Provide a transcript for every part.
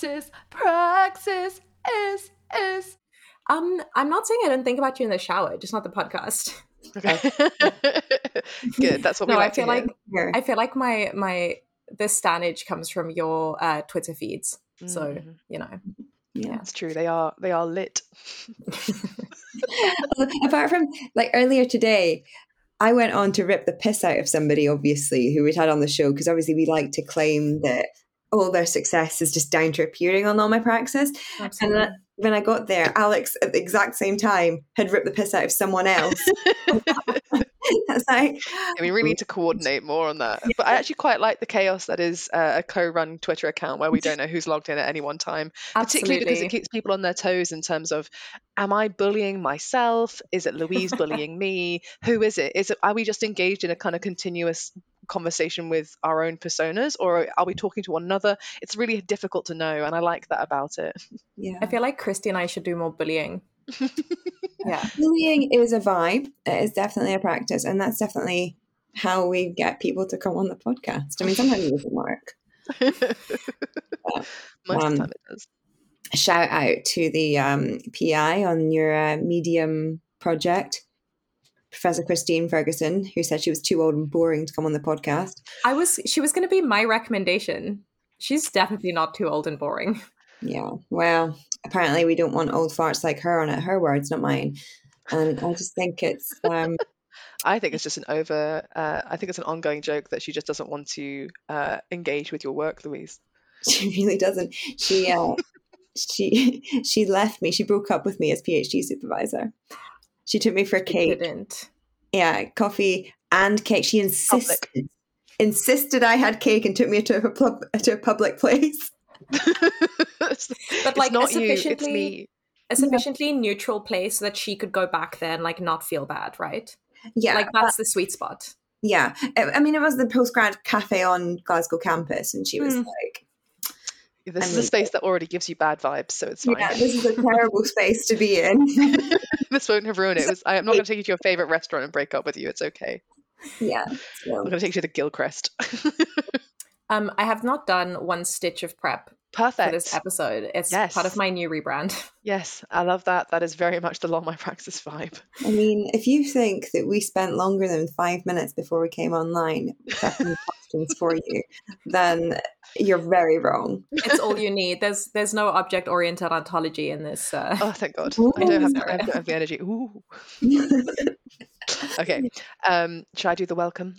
praxis, praxis is is. Um, I'm not saying I don't think about you in the shower, just not the podcast. Okay. Good. That's what we no, like I feel to like Here. I feel like my my this standage comes from your uh, Twitter feeds. So Mhm. you know, yeah. It's true. They are they are lit. Apart from like earlier today, I went on to rip the piss out of somebody, obviously, who we'd had on the show, because obviously we like to claim that all their success is just down to appearing on all my praxis. And absolutely. then when I got there, Alex at the exact same time had ripped the piss out of someone else. That's like, I mean, we really need to coordinate more on that. But I actually quite like the chaos that is uh, a co-run Twitter account where we don't know who's logged in at any one time, particularly because it keeps people on their toes in terms of, am I bullying myself? Is it Louise bullying me? Who is it? Is it are we just engaged in a kind of continuous conversation with our own personas, or are we talking to one another? It's really difficult to know, and I like that about it. yeah. I feel like Christy and I should do more bullying. yeah. Bullying is a vibe. It is definitely a practice. And that's definitely how we get people to come on the podcast. I mean, sometimes it doesn't work. Most of Um, the time, it does. shout out to the um, PI on your uh, medium project, Professor Christine Ferguson, who said she was too old and boring to come on the podcast. I was she was gonna be my recommendation. She's definitely not too old and boring. Yeah, well, apparently we don't want old farts like her on it. Her words, not mine. And I just think it's um, I think it's just an over. Uh, I think it's an ongoing joke that she just doesn't want to uh, engage with your work, Louise. she really doesn't. She uh, she she left me. She broke up with me as PhD supervisor. She took me for She cake. didn't. Yeah, coffee and cake. She insisted insisted I had cake and took me to a pub, to a public place. But like not you, it's sufficiently me. a sufficiently neutral place so that she could go back there and like not feel bad, right? Yeah, like that's the sweet spot. yeah. I, I mean, it was the postgrad cafe on Glasgow campus, and she was Hmm. like, This I is a space that already gives you bad vibes, so it's fine. "Yeah, this is a terrible space to be in." this won't have ruined it. it was, I am not going to take you to your favorite restaurant and break up with you. It's okay. yeah, I'm going to take you to the Gilchrist. Um, I have not done one stitch of prep for this episode. It's Yes. part of my new rebrand. Yes, I love that. That is very much the long my praxis vibe. I mean, if you think that we spent longer than five minutes before we came online prepping questions for you, then you're very wrong. It's all you need. There's there's no object oriented ontology in this. Uh, Oh, thank God. Ooh. I don't have, Sorry. I don't have the energy. Ooh. Okay. Um, should I do the welcome?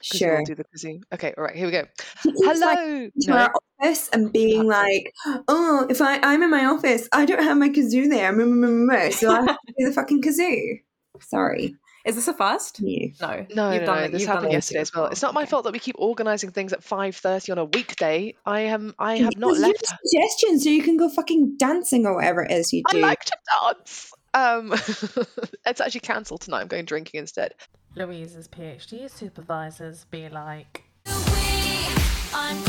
'Cause Sure. We'll do the kazoo. Okay. All right. Here we go. She keeps, like, Hello. to No. our office and being like, "Oh, if I I'm in my office, I don't have my kazoo there, so I have to do the fucking kazoo." Sorry, is this a first? you. No, No, you've no, done no. it- This you've done happened it yesterday as well. It's not my Okay. fault that we keep organising things at five thirty on a weekday. I am. I have not Because you left. have suggestions, so you can go fucking dancing or whatever it is you do. I do. like to dance. Um, it's actually cancelled tonight. I'm going drinking instead. Louise's PhD supervisors be like, I'm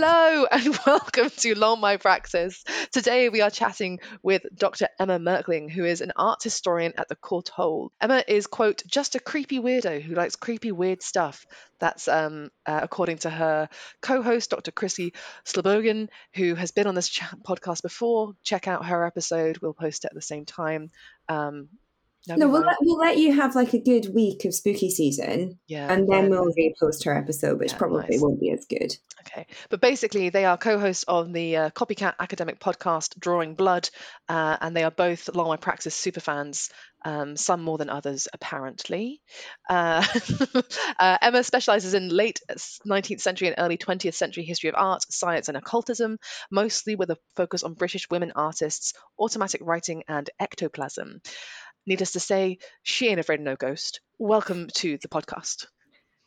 Hello and welcome to Long My Praxis. Today we are chatting with Dr. Emma Merkling, who is an art historian at the Courtauld. Emma is, quote, just a creepy weirdo who likes creepy, weird stuff. That's um, uh, according to her co host, Dr. Chrissy Slobogan, who has been on this chat podcast before. Check out her episode. We'll post it at the same time. Um, No, we we'll let, we'll let you have like a good week of spooky season, yeah, and then yeah. we'll repost her episode, which Yeah, probably nice. won't be as good. Okay, but basically, they are co-hosts of the uh, copycat academic podcast Drawing Blood, uh, and they are both Long My Praxis superfans. Um, some more than others, apparently. Uh, uh, Emma specializes in late 19th century and early 20th century history of art, science, and occultism, mostly with a focus on British women artists, automatic writing, and ectoplasm. Needless to say, she ain't afraid of no ghost. Welcome to the podcast.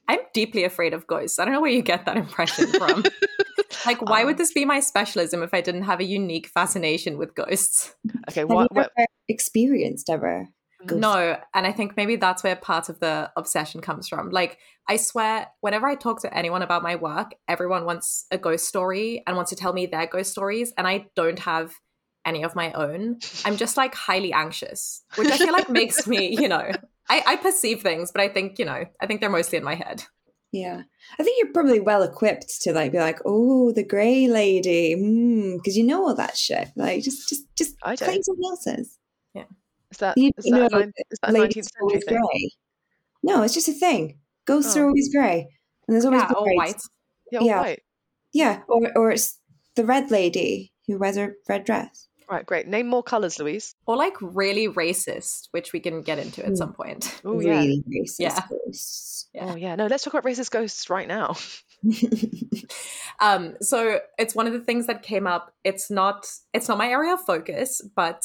I'm deeply afraid of ghosts. I don't know where you get that impression from. like, why Um, would this be my specialism if I didn't have a unique fascination with ghosts? Okay, Have what, you ever experienced ever? Ghost? No, and I think maybe that's where part of the obsession comes from. Like, I swear, whenever I talk to anyone about my work, everyone wants a ghost story and wants to tell me their ghost stories, and I don't have any of my own. I'm just like highly anxious, which I feel like makes me, you know, I, I perceive things, but I think, you know, I think they're mostly in my head. Yeah. I think you're probably well equipped to like be like, oh, the grey lady, hmm, because you know all that shit. Like, just, just, just I claim don't. someone else's. Is that You, is you that, know, a nine, is that a 19th always century thing? grey. No, it's just a thing. Ghosts are Oh. always grey, and there's always Yeah, all white. Yeah, all Yeah. right. Yeah, or or it's the red lady who wears a red dress. Right, great. Name more colours, Louise. Or like really racist, which we can get into at Mm. some point. Oh yeah. really racist Yeah. ghosts. Yeah. Oh yeah. No, let's talk about racist ghosts right now. Um, so it's one of the things that came up. It's not it's not my area of focus, but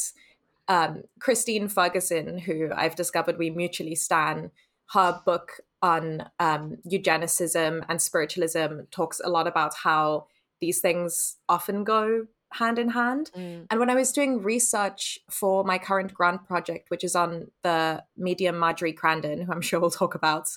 um, Christine Ferguson, who I've discovered we mutually stan, her book on um, eugenicism and spiritualism talks a lot about how these things often go hand in hand. Mm. And when I was doing research for my current grant project, which is on the medium Margery Crandon, who I'm sure we'll talk about,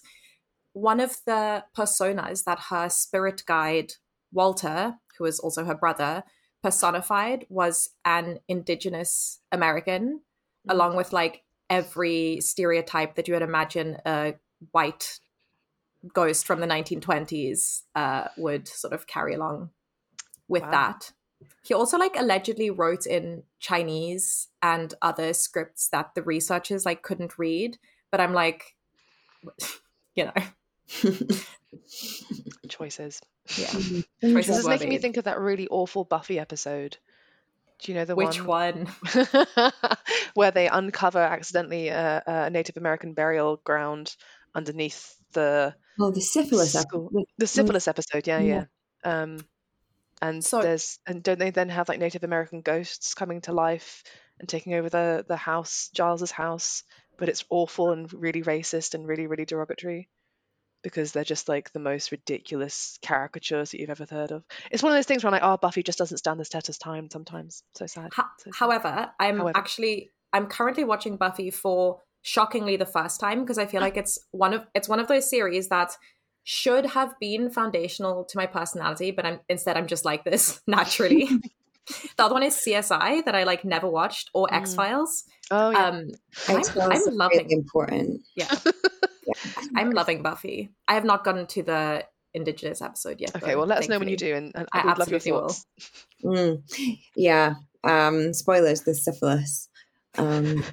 one of the personas that her spirit guide, Walter, who is also her brother, personified was an indigenous American, Mm. along with like every stereotype that you would imagine a white ghost from the 1920s uh, would sort of carry along with Wow. that. He also like allegedly wrote in Chinese and other scripts that the researchers like couldn't read, but I'm like, you know, Choices. yeah. This is were making me think of that really awful Buffy episode. Do you know the Which one one? where they uncover accidentally a, a Native American burial ground underneath the oh, the syphilis. School. episode. the syphilis episode? Yeah, Yeah. yeah. Um, and So- there's and don't they then have like Native American ghosts coming to life and taking over the the house, Giles's house? But it's awful and really racist and really really derogatory because they're just like the most ridiculous caricatures that you've ever heard of. It's one of those things where I'm like, oh, Buffy just doesn't stand this test of time sometimes. So sad. Ho- so sad. However, I'm However. actually I'm currently watching Buffy for shockingly the first time because I feel ah. like it's one of it's one of those series that should have been foundational to my personality, but I'm instead I'm just like this naturally. the other one is CSI that I like never watched or Mm. X Files. oh yeah. Um, I'm, X-Files I'm loving really important. yeah, I'm loving Buffy. I have not gotten to the Indigenous episode yet. okay, though, well, let us know when you do, and, and I I would love your absolutely will. thoughts. Mm. Yeah. Um, spoilers, the syphilis. Um,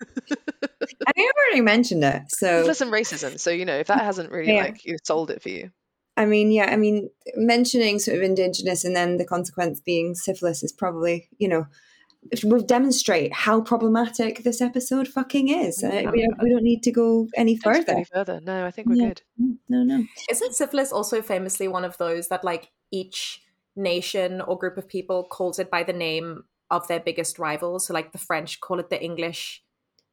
I think I've already mentioned it. So, Syphilis and racism. So you know, if that hasn't really Yeah. like sold it for you, I mean, yeah, I mean, mentioning sort of indigenous and then the consequence being syphilis is probably, you know, it will demonstrate how problematic this episode fucking is. Uh, Yeah. we, don't, we don't need to go any further. any further. No, I think we're Yeah. good. No, no. Isn't syphilis also famously one of those that like each nation or group of people calls it by the name of their biggest rival? So like the French call it the English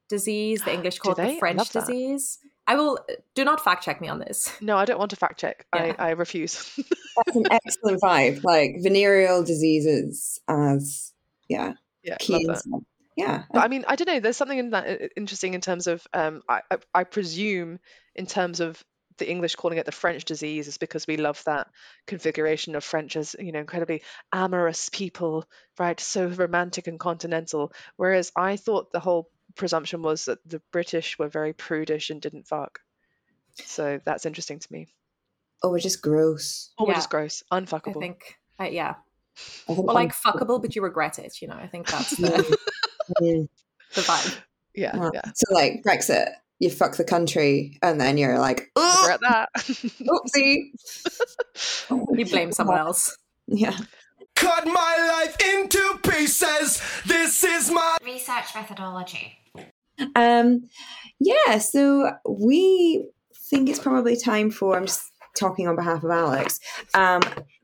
disease, the English Do call it they? The French love that. disease. I will do not fact check me on this. No, I don't want to fact check. Yeah. I, I refuse. That's an excellent vibe. Like venereal diseases as, yeah, yeah, key. love and that. stuff. Yeah. But I mean, I don't know. There's something in that uh, interesting in terms of, um, I, I, I presume, in terms of the English calling it the French disease, is because we love that configuration of French as you know incredibly amorous people, right? So romantic and continental. Whereas I thought the whole presumption was that the British were very prudish and didn't fuck. So that's interesting to me. Oh, we're just gross. Or we're just gross, unfuckable. I unfuckable. think, uh, yeah. I think Or like I'm- fuckable, but you regret it. You know, I think that's the, the vibe. Yeah, Uh, yeah. So like Brexit, you fuck the country and then you're like, oh, Regret that. oopsie. You blame someone else. Yeah. Cut my life into pieces. This is my Research methodology. Um, yeah, so we think it's probably time for, I'm just talking on behalf of Alex, um,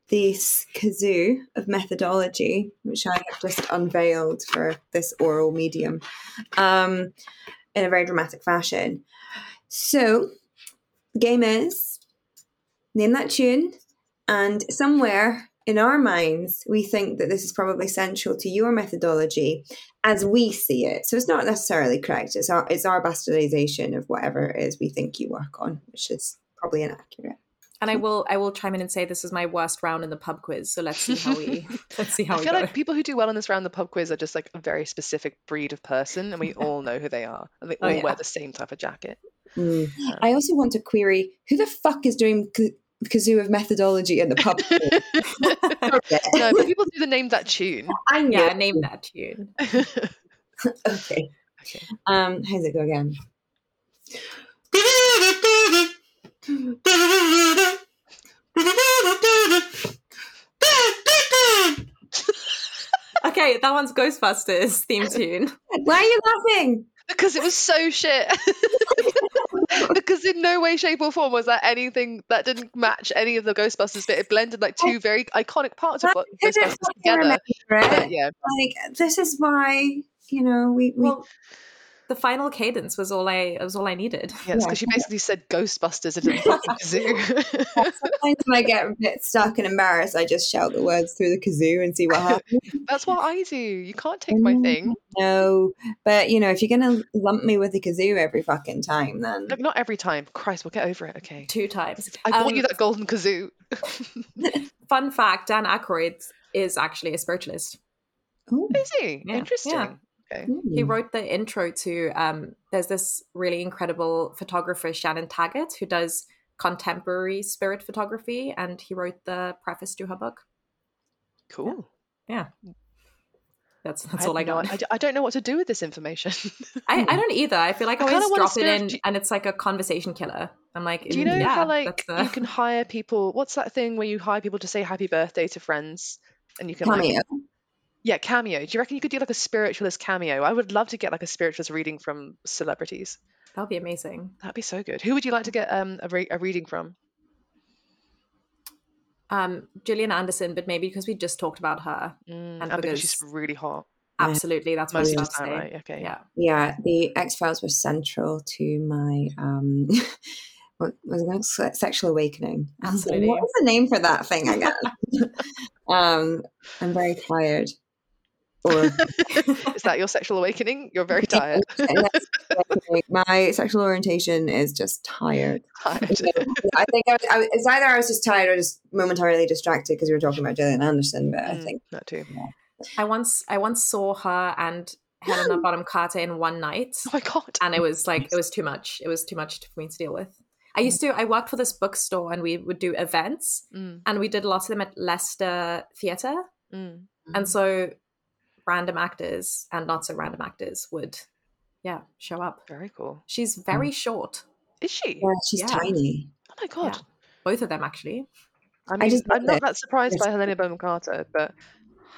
this kazoo of methodology, which I have just unveiled for this oral medium um, in a very dramatic fashion. So, the game is name that tune, and somewhere in our minds, we think that this is probably central to your methodology as we see it. So it's not necessarily correct. It's our it's our bastardization of whatever it is we think you work on, which is probably inaccurate. And I will, I will chime in and say this is my worst round in the pub quiz. So let's see how we, let's see how I we feel go. like people who do well in this round the pub quiz are just like a very specific breed of person, and we all know who they are, and they Oh, all yeah. wear the same type of jacket. Mm. Um, I also want to query who the fuck is doing k- kazoo of methodology in the pub? no, but people do the name that tune. I know. Yeah, name that tune. Okay. Okay. Um, how's it go again? Okay, that one's Ghostbusters theme tune. Why are you laughing? Because it was so shit. because in no way, shape, or form was that anything that didn't match any of the Ghostbusters bit. It blended like two very iconic parts of Ghostbusters together. But yeah, Like this is why you know we, we Well, the final cadence was all I was all I needed. yeah, it's Yeah. because she basically said Ghostbusters into the kazoo. sometimes when I get a bit stuck and embarrassed, I just shout the words through the kazoo and see what happens. That's what I do. You can't take my Mm. thing. no, but you know if you're gonna lump me with the kazoo every fucking time, then Look, not every time. Christ, we'll get over it. Okay. Two times. I bought Um, you that golden kazoo. Fun fact: Dan Aykroyd is actually a spiritualist. oh, Is he? Yeah, Interesting. Yeah. Okay. He mm. wrote the intro to. Um, there's this really incredible photographer, Shannon Taggart, who does contemporary spirit photography, and he wrote the preface to her book. Cool. Yeah, that's that's I all I no- got. I, don't know what to do with this information. I, I don't either. I feel like I I always drop it in, spirit- and it's like a conversation killer. I'm like, Do you "Mm, know yeah, how like you can hire people? What's that thing where you hire people to say happy birthday to friends, and you can like cameo. Yeah cameo? Do you reckon you could do like a spiritualist cameo? I would love to get like a spiritualist reading from celebrities. That'd be amazing. That'd be so good. Who would you like to get um a, re- a reading from? Um, Gillian Anderson, but maybe because we just talked about her. Mm, And and because she's really hot Yeah. Absolutely, that's what I most was of to say. right? Okay. Yeah. Yeah, the X Files were central to my um, was it called? Se- sexual awakening. I like, Absolutely. What was the name for that thing again? um, I'm very tired. Or Is that your sexual awakening? You're very tired. my sexual orientation is just tired. tired. I think I was, I was, it's either I was just tired or just momentarily distracted because we were talking about Gillian Anderson. But I Mm, think that too. I once I once saw her and Helena Bonham Carter in one night, Oh my god. and it was like it was too much. It was too much for me to deal with. I used to. I worked for this bookstore, and we would do events, Mm, and we did lots of them at Leicester Theatre, mm. and so random actors and not so random actors would, yeah, show up. Very cool. She's very short. Is she? yeah, she's Yeah. tiny. Oh my god. Yeah. Both of them actually. I mean, just I'm not that surprised by Helena Bonham Carter, but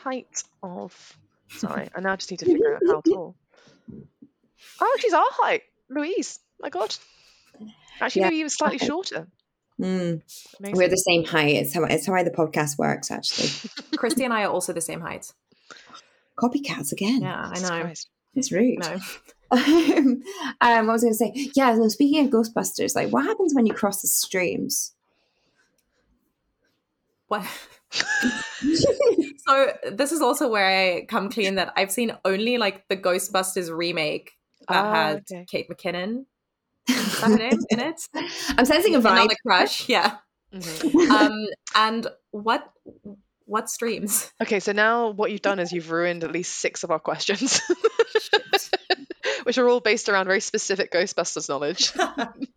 height of. Sorry, I now just need to figure out how tall. Oh, she's our height, Louise. My God. Actually, Yeah. maybe you were slightly shorter. Mm, we're the same height. It's how it's how the podcast works. Actually, Christy and I are also the same height. Copycats again. Yeah, I know. Christ. It's rude. No. um, what was I going to say? Yeah, so speaking of Ghostbusters, like what happens when you cross the streams? What? so this is also where I come clean that I've seen only like the Ghostbusters remake that Ah, had okay. Kate McKinnon. Is that her name in it? I'm sensing a vibe. Another crush, yeah. Mhm. Um, and what what streams? Okay, so now what you've done is you've ruined at least six of our questions, which are all based around very specific Ghostbusters knowledge.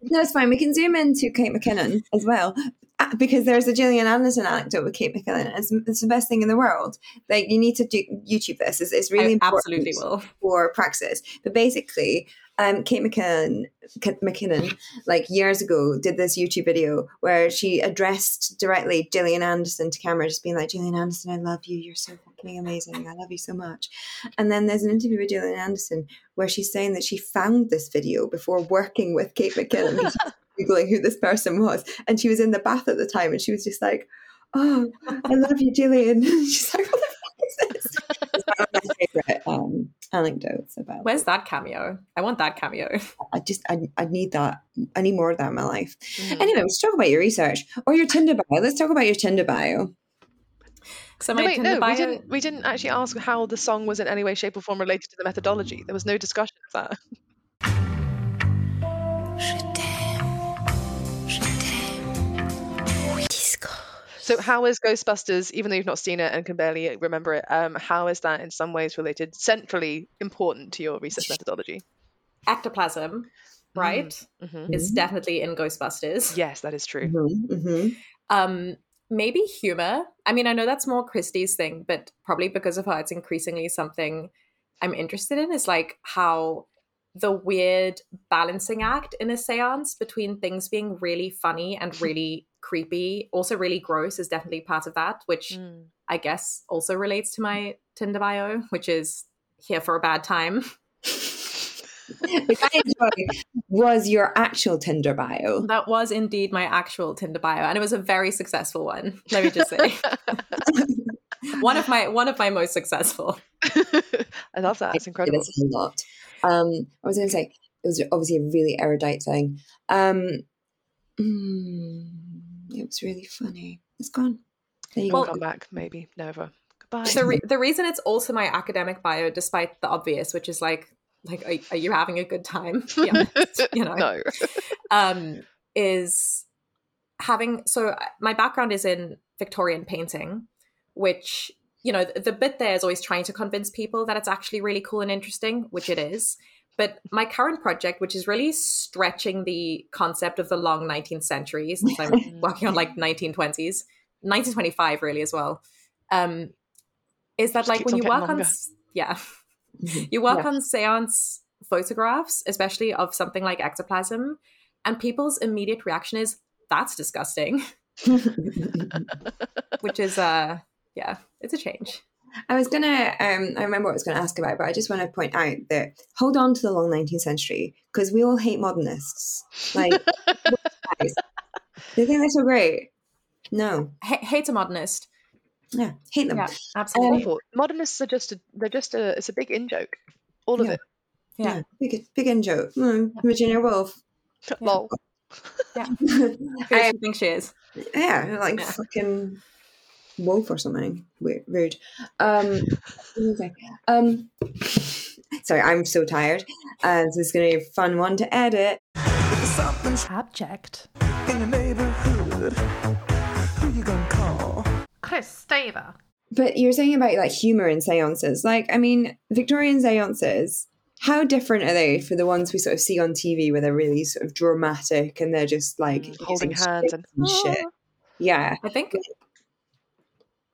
No, it's fine. We can zoom into Kate McKinnon as well. Uh, Because there's a Gillian Anderson anecdote with Kate McKinnon. It's, it's the best thing in the world. Like you need to do YouTube this. It's, it's really I important absolutely will. for praxis. But basically, um, Kate McKinnon, McKinnon, like years ago, did this YouTube video where she addressed directly Gillian Anderson to camera, just being like, "Gillian Anderson, I love you. You're so fucking amazing. I love you so much." And then there's an interview with Gillian Anderson where she's saying that she found this video before working with Kate McKinnon. 'cause she was Googling who this person was, and she was in the bath at the time, and she was just like, "Oh, I love you, Gillian." She's like, "What the fuck is this?" It's one of my favorite um, anecdotes about. Where's that cameo? I want that cameo. I just I, I need that. I need more of that in my life. Mhm. Anyway, let's talk about your research or your Tinder bio. Let's talk about your Tinder bio. So No, wait, no, bio, we didn't. We didn't actually ask how the song was in any way, shape, or form related to the methodology. There was no discussion of that. So, how is Ghostbusters, even though you've not seen it and can barely remember it, um, how is that in some ways related, centrally important to your research methodology? ectoplasm, right, Mhm. is definitely in Ghostbusters. Yes, that is true. Mhm, mhm. Um, maybe humor. I mean, I know that's more Christie's thing, but probably because of her, it's increasingly something I'm interested in. Is like how the weird balancing act in a seance between things being really funny and really creepy, also really gross, is definitely part of that, which Mm. I guess also relates to my Tinder bio, which is here for a bad time. Which I enjoy was your actual Tinder bio. That was indeed my actual Tinder bio, and it was a very successful one. Let me just say, one of my one of my most successful. I love that. It's incredible. this a lot. Um, I was going to say it was obviously a really erudite thing. Um, mm, it was really funny. It's gone. There you We'll Well- come back, maybe. Never. Goodbye. The re- the reason it's also my academic bio, despite the obvious, which is like like are, are you having a good time? Yeah, you know. no. um, is having so uh, my background is in Victorian painting, which you know the, the bit there is always trying to convince people that it's actually really cool and interesting, which it is. But my current project, which is really stretching the concept of the long 19th century, since I'm working on like 1920s, 1925 really as well, um, is that Just like when you work on longer. s- yeah Mhm. you work Yeah. on seance photographs, especially of something like ectoplasm, and people's immediate reaction is that's disgusting, which is uh yeah, it's a change. I was gonna, um, I remember what I was gonna ask about, but I just want to point out that hold on to the long 19th century because we all hate modernists. Like, guys, they think they're so great. No, H- hate a modernist. yeah, hate them. Yeah, absolutely. Awful. Modernists are just a, they're just a, it's a big in joke. All of Yeah. it. yeah. big, big in joke. Mm, Virginia Woolf. Lol. Who does I- think she is? yeah, like Yeah. fucking wolf or something. Weird, rude. Um, what was I saying? um, sorry, I'm so tired. Uh, so it's gonna be a fun one to edit. Something's Abject. in your neighborhood, who you gonna call? Kristeva. But you're saying about like humor in seances. Like, I mean, Victorian seances, how different are they for the ones we sort of see on TV where they're really sort of dramatic and they're just like Mm, holding hands sticks and, shit? "Ah." Yeah. I think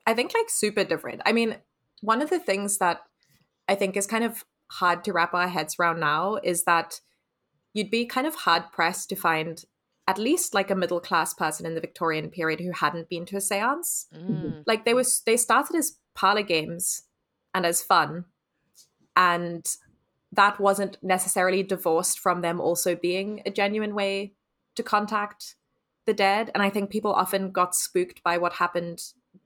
I think like super different. I mean, one of the things that I think is kind of hard to wrap our heads around now is that you'd be kind of hard pressed to find at least like a middle class person in the Victorian period who hadn't been to a séance. Mm. Like they was they started as parlor games and as fun and that wasn't necessarily divorced from them also being a genuine way to contact the dead and i think people often got spooked by what happened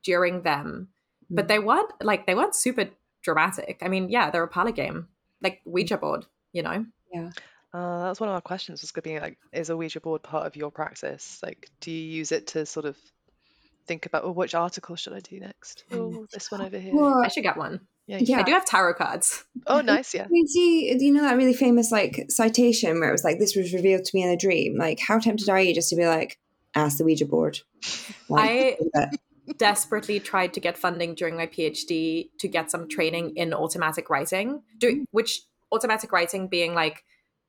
during them but they weren't like they weren't super dramatic i mean yeah they're a parlor game like ouija board you know Yeah. Uh, that was one of our questions. Was going to be like, is a Ouija board part of your practice? Like, do you use it to sort of think about, oh, which article should I do next? Oh, this one over here. Well, i should get one Yeah. yeah. i do have tarot cards Oh, nice. Yeah. You see, you know that really famous like citation where it was like, "This was revealed to me in a dream." Like, how tempted are you just to be like, "Ask the Ouija board"? Like, I- desperately tried to get funding during my PhD to get some training in automatic writing, do, which automatic writing being like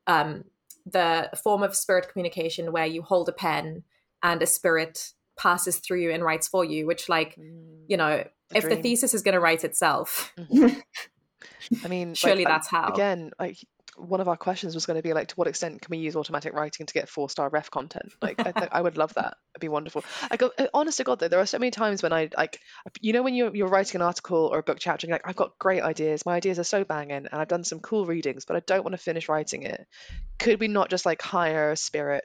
um, the form of spirit communication where you hold a pen and a spirit passes through you and writes for you, which like, Mm, you know, if the thesis is going to write itself, I mean, surely I- that's how. again, like one of our questions was going to be like, to what extent can we use automatic writing to get four star ref content? Like, I, th- I would love that. It'd be wonderful. I go, uh, honest to God, though, there are so many times when I like, you know, when you're you're writing an article or a book chapter, and you're like, I've got great ideas. My ideas are so banging, and I've done some cool readings, but I don't want to finish writing it. Could we not just like hire a spirit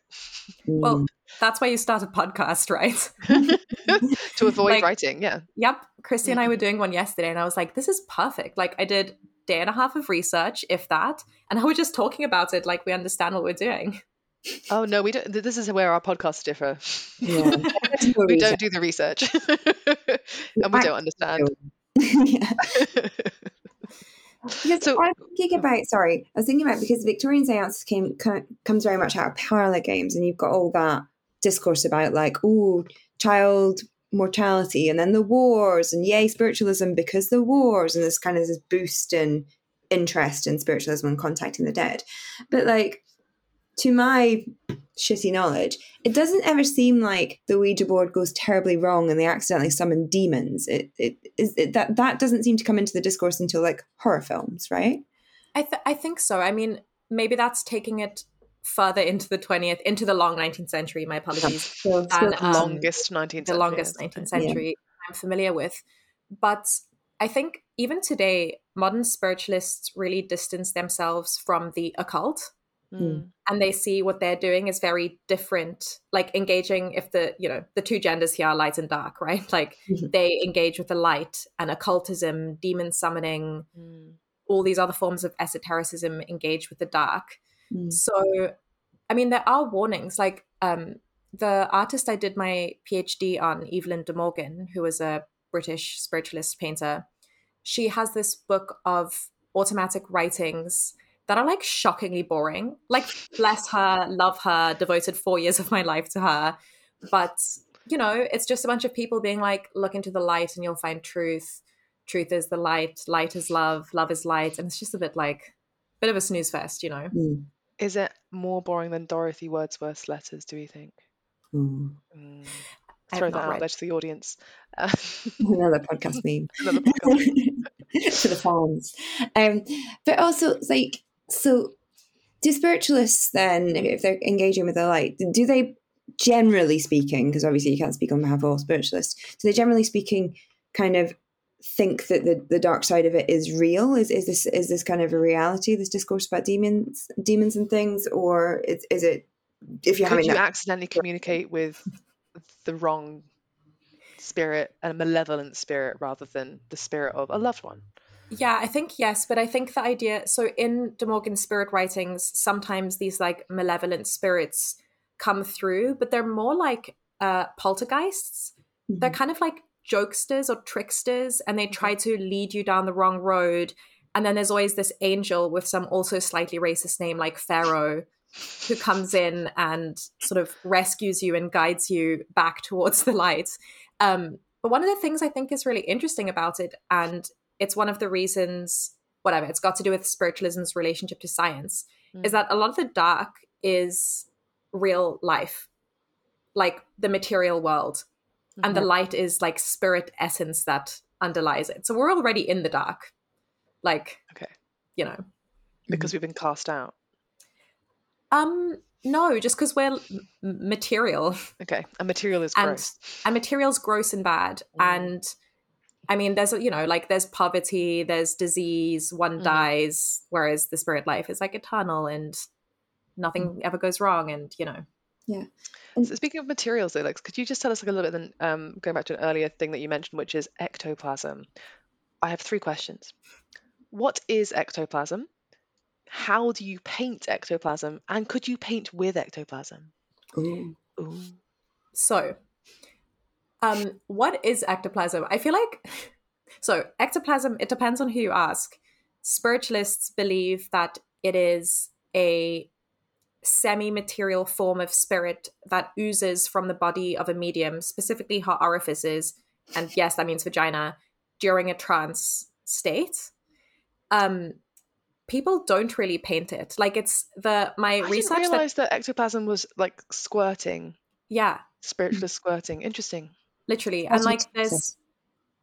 Well, that's why you start a podcast, right? to avoid Like- writing? Yeah. Yep. Christy and I were doing one yesterday, and I was like, this is perfect. Like, I did day and a half of research, if that, and I was just talking about it like we understand what we're doing. Oh no, we don't. This is where our podcasts differ. yeah. we don't do the research, and we don't understand. yeah. Because So- I was thinking about, sorry, I was thinking about because Victorian seance came co- comes very much out of parlor games, and you've got all that discourse about like, oh, child mortality, and then the wars, and yay, spiritualism because the wars, and this kind of this boost in interest in spiritualism and contacting the dead. But like to my shitty knowledge, it doesn't ever seem like the Ouija board goes terribly wrong and they accidentally summon demons. It, it that that doesn't seem to come into the discourse until like horror films, right? I th- I think so. I mean, maybe that's taking it further into the 20th, into the long 19th century. My apologies. And, um, longest 19th the longest 19th century I'm familiar with. But I think even today, modern spiritualists really distance themselves from the occult Mm. and they see what they're doing is very different like engaging if the you know the two genders here are light and dark right like Mhm. they engage with the light and occultism demon summoning Mm. all these other forms of esotericism engage with the dark Mm. so i mean there are warnings like um the artist i did my phd on evelyn de morgan who was a british spiritualist painter she has this book of automatic writings that are like shockingly boring. Like bless her love her devoted four years of my life to her. But you know it's just a bunch of people being like look into the light and you'll find truth. Truth is the light. Light is love. Love is light. And it's just a bit like bit of a snooze fest you know? Mm. Is it more boring than Dorothy Wordsworth's letters, do we think? Mm. Mm. Throw that out read. there to the audience. Uh, Another podcast meme. Another podcast to the fans. Um, but also, like, so do spiritualists then, if they're engaging with the light, do they, generally speaking, because obviously you can't speak on behalf of all spiritualists, do they generally speaking kind of think that the, the dark side of it is real? Is is this is this kind of a reality? This discourse about demons, demons and things, or is is it if you're Could having you that? accidentally communicate with the wrong spirit, and a malevolent spirit, rather than the spirit of a loved one? Yeah, I think yes, but I think the idea so in De Morgan's spirit writings, sometimes these like malevolent spirits come through, but they're more like uh poltergeists. They're kind of like jokesters or tricksters, and they try to lead you down the wrong road. And then there's always this angel with some also slightly racist name like Pharaoh who comes in and sort of rescues you and guides you back towards the light. Um, but one of the things I think is really interesting about it, and it's one of the reasons, whatever, it's got to do with spiritualism's relationship to science, is Mm. that a lot of the dark is real life, like the material world. And the light is like spirit essence that underlies it. So we're already in the dark. Like, Okay, you know. because we've been cast out. Um, no, just because we're m- material. Okay, and material is And- gross. and material's gross and bad Mm. and i mean there's you know like there's poverty there's disease one Mhm. dies whereas the spirit life is like eternal and nothing ever goes wrong and you know So speaking of materials, though, like, could you just tell us like, a little bit? Then, um, going back to an earlier thing that you mentioned, which is ectoplasm. I have three questions. What is ectoplasm? How do you paint ectoplasm? And could you paint with ectoplasm? Ooh. Ooh. so um what is ectoplasm i feel like so ectoplasm it depends on who you ask spiritualists believe that it is a semi-material form of spirit that oozes from the body of a medium specifically her orifices and yes that means vagina during a trance state. Um people don't really paint it. Like it's the my I didn't research that realize that ectoplasm was like squirting, yeah. Spiritualist squirting. Interesting. literally. And like what's- there's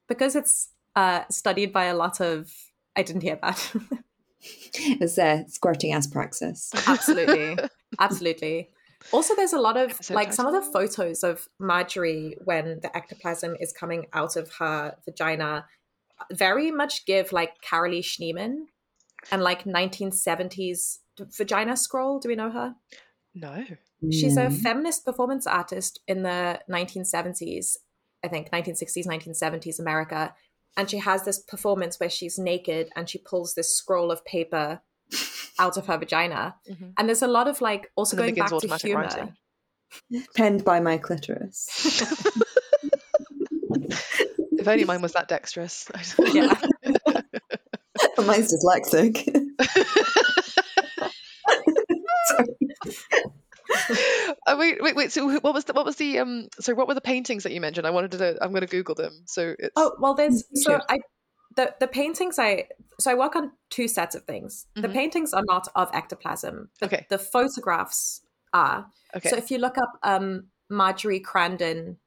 because it's uh studied by a lot of i didn't hear that It's uh, squirting as praxis. absolutely absolutely also there's a lot of Episode like some of the photos of margery when the ectoplasm is coming out of her vagina very much give like carolee schneemann and like 1970s vagina scroll do we know her No. She's a feminist performance artist in the 1970s, I think 1960s, 1970s America. And she has this performance where she's naked and she pulls this scroll of paper out of her vagina. Mhm. And there's a lot of like also And going back to automatic humor. writing. Penned by my clitoris. If only mine was that dexterous. Yeah. Mine's dyslexic. Oh, wait, wait, wait. So, what was the what was the um? So, what were the paintings that you mentioned? I wanted to. I'm going to Google them. So it's Oh well, there's so. I the the paintings I so I work on two sets of things. The Mhm. paintings are not of ectoplasm, Okay. the photographs are. Okay. So if you look up um, Margery Crandon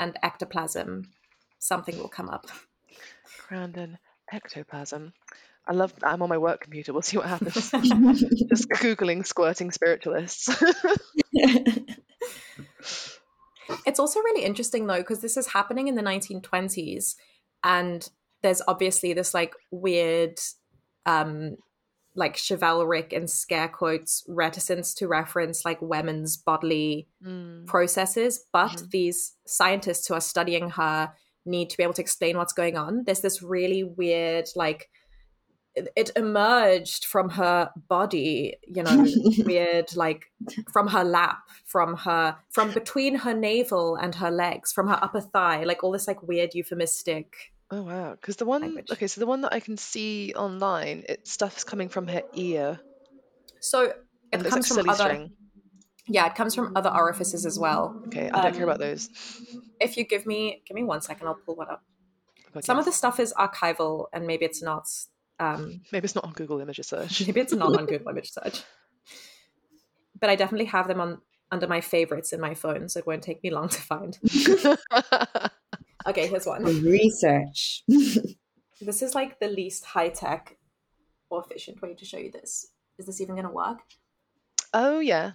and ectoplasm, something will come up. Crandon ectoplasm. I love. I'm on my work computer. We'll see what happens. Just googling squirting spiritualists. It's also really interesting though because this is happening in the 1920s, and there's obviously this like weird, um, like chivalric and scare quotes reticence to reference like women's bodily Mm. processes, but Mhm. these scientists who are studying her need to be able to explain what's going on. There's this really weird, like, it, emerged from her body, you know, weird, like, from her lap, from her, from between her navel and her legs, from her upper thigh, like all this, like, weird euphemistic. Oh wow! Because the one, Language. okay, so the one that I can see online, it stuff's coming from her ear. So It looks comes like from other, string. yeah, it comes from other orifices as well. Okay, I don't care about Um, those. If you give me, give me one second, I'll pull one up. God, Some of the stuff is archival, and maybe it's not. Um, Maybe it's not on Google Image Search. maybe it's not on Google Image Search. But I definitely have them on under my favorites in my phone, so it won't take me long to find. Okay, here's one. Research. This is like the least high tech or efficient way to show you this. Is this even going to work? oh yeah.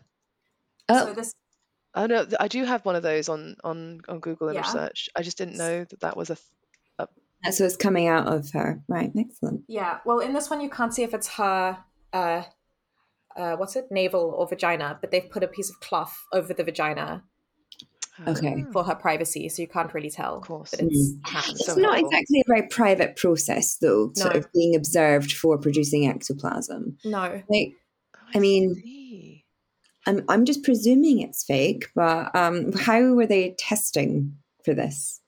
So Oh, this, Oh no, I do have one of those on on on Google Image Yeah. Search. I just didn't know that that was a. Th- that's what's coming out of her. Right, excellent. yeah. Well, in this one, you can't see if it's her. Uh, uh, what's it, navel or vagina? But they've put a piece of cloth over the vagina Okay. Ah, for her privacy, so you can't really tell. Of course. that it's hand. It's So not helpful. exactly a very private process, though, sort of being observed for producing ectoplasm. No, Like, Oh, I mean- I'm, I'm just presuming it's fake, but um, how were they testing for this?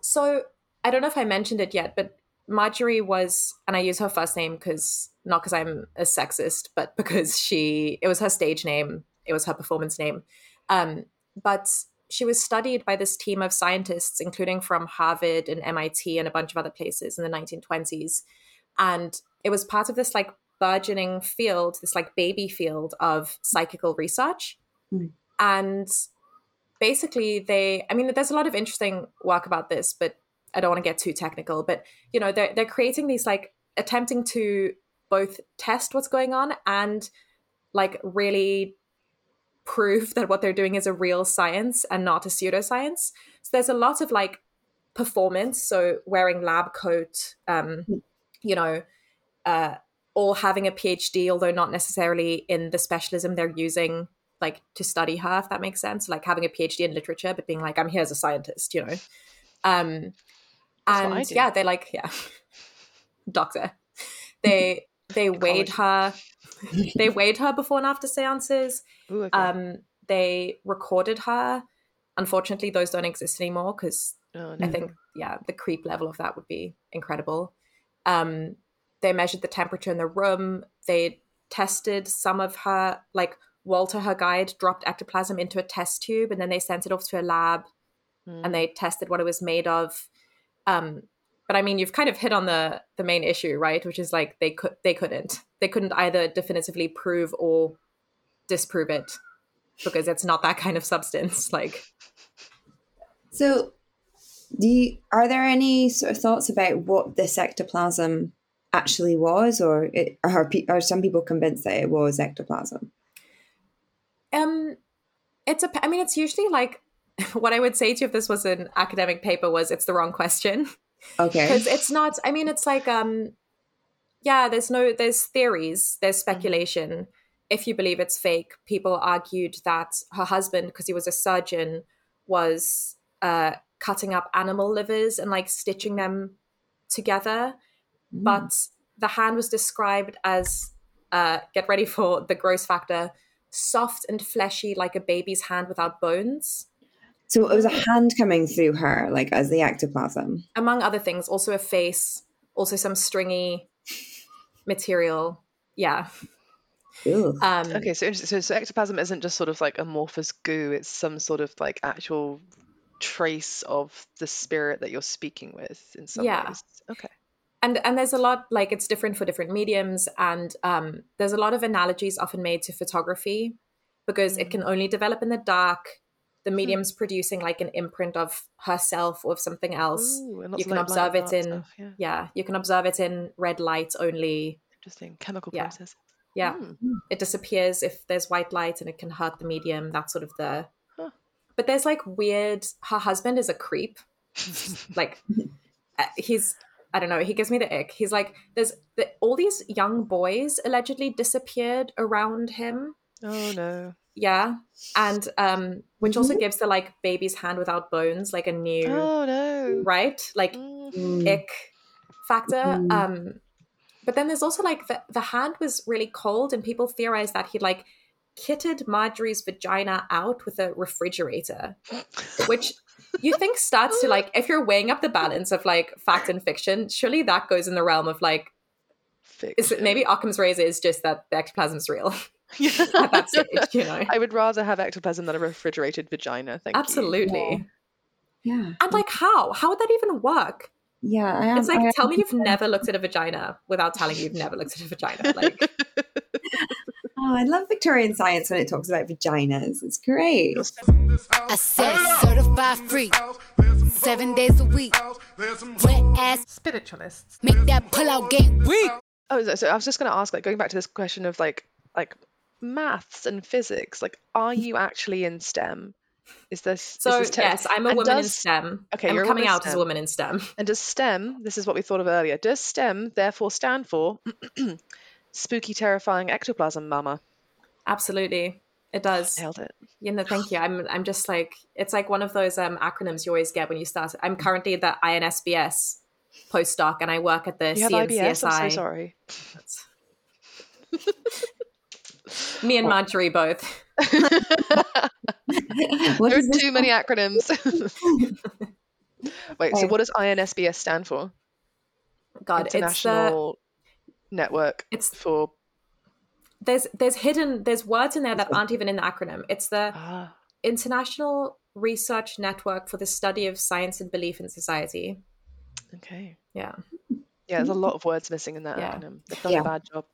So I don't know if I mentioned it yet, but Margery was, and I use her first name because not because I'm a sexist, but because she it was her stage name, it was her performance name. Um, but she was studied by this team of scientists, including from Harvard and MIT and a bunch of other places in the 1920s, and it was part of this like burgeoning field, this like baby field of psychical research, Mm. and basically they i mean there's a lot of interesting work about this but i don't want to get too technical but you know they're, they're creating these like attempting to both test what's going on and like really prove that what they're doing is a real science and not a pseudoscience. So there's a lot of like performance so wearing lab coat um you know uh all having a phd although not necessarily in the specialism they're using like to study her if that makes sense. Like having a phd in literature but being like i'm here as a scientist you know? Um That's what I and yeah they like yeah doctor they they weighed her they weighed her before and after seances Ooh, okay. um they recorded her unfortunately those don't exist anymore because oh, I think yeah, the creep level of that would be incredible. Um, they measured the temperature in the room. They tested some of her, like Walter, her guide, dropped ectoplasm into a test tube, and then they sent it off to a lab, Mm. and they tested what it was made of. Um, but I mean, you've kind of hit on the the main issue, right? Which is like they could they couldn't they couldn't either definitively prove or disprove it because it's not that kind of substance. Like So, do you, are there any sort of thoughts about what this ectoplasm actually was, or it, are, are some people convinced that it was ectoplasm? Um, it's a. I mean, it's usually like what I would say to you if this was an academic paper was it's the wrong question Okay. because it's not. I mean, it's like um, yeah. There's no. There's theories. There's speculation. If you believe it's fake, people argued that her husband, because he was a surgeon, was uh cutting up animal livers and like stitching them together Mm. but the hand was described as uh, get ready for the gross factor soft and fleshy like a baby's hand without bones So it was a hand coming through her, like as the ectoplasm. among other things also a face also some stringy material yeah Ugh. um Okay, so, so so ectoplasm isn't just sort of like amorphous goo; it's some sort of like actual trace of the spirit that you're speaking with in some Yeah. ways. Okay. and and there's a lot like it's different for different mediums and um there's a lot of analogies often made to photography because it can only develop in the dark the medium's producing like an imprint of herself or of something else Ooh, you can observe it in stuff, yeah. yeah you can observe it in red light only Interesting chemical Yeah. process. yeah Mm. it disappears if there's white light and it can hurt the medium that's sort of the Huh. but there's like weird her husband is a creep like uh, he's i don't know he gives me the ick he's like there's the, all these young boys allegedly disappeared around him Oh no. Yeah and um which also gives the like baby's hand without bones like a new Oh no. right like Mm. Mm. ick factor Mhm. um but then there's also like the, the hand was really cold and people theorize that he like kitted margery's vagina out with a refrigerator which you think starts to like if you're weighing up the balance of like fact and fiction surely that goes in the realm of like is it maybe occam's razor is just that the ectoplasm's real Yeah. at that stage you know I would rather have ectoplasm than a refrigerated vagina. Thank you. absolutely Yeah. and like how how would that even work Yeah. I am, it's like I am- tell me you've never looked at a vagina without telling you you've never looked at a vagina like Oh, I love Victorian science when it talks about vaginas. It's great. I said certified free, seven days a week. Wet ass, Spiritualists. make that pull out game weak. Oh, so- so I was just going to ask, like, going back to this question of like, like maths and physics. Like, are you actually in STEM? Is this So is this yes, I'm a and woman in STEM. Okay, I'm you're coming out as a woman in STEM. And does STEM? This is what we thought of earlier. Does STEM therefore stand for spooky, terrifying ectoplasm, Mama? Absolutely, it does. Nailed it. You know, thank you. I'm I'm just like it's like one of those um acronyms you always get when you start. I'm currently the INSBS postdoc, and I work at the You IBS. I'm CMCSI. so sorry. Me and Margery both. There is too many acronyms. Wait, so what does INSBS stand for? God, it's the International Network it's for there's there's hidden there's words in there that aren't even in the acronym. It's the ah, International Research Network for the Study of Science and Belief in Society. okay. Yeah. Yeah, there's a lot of words missing in that Yeah. acronym. They've done Yeah. a bad job.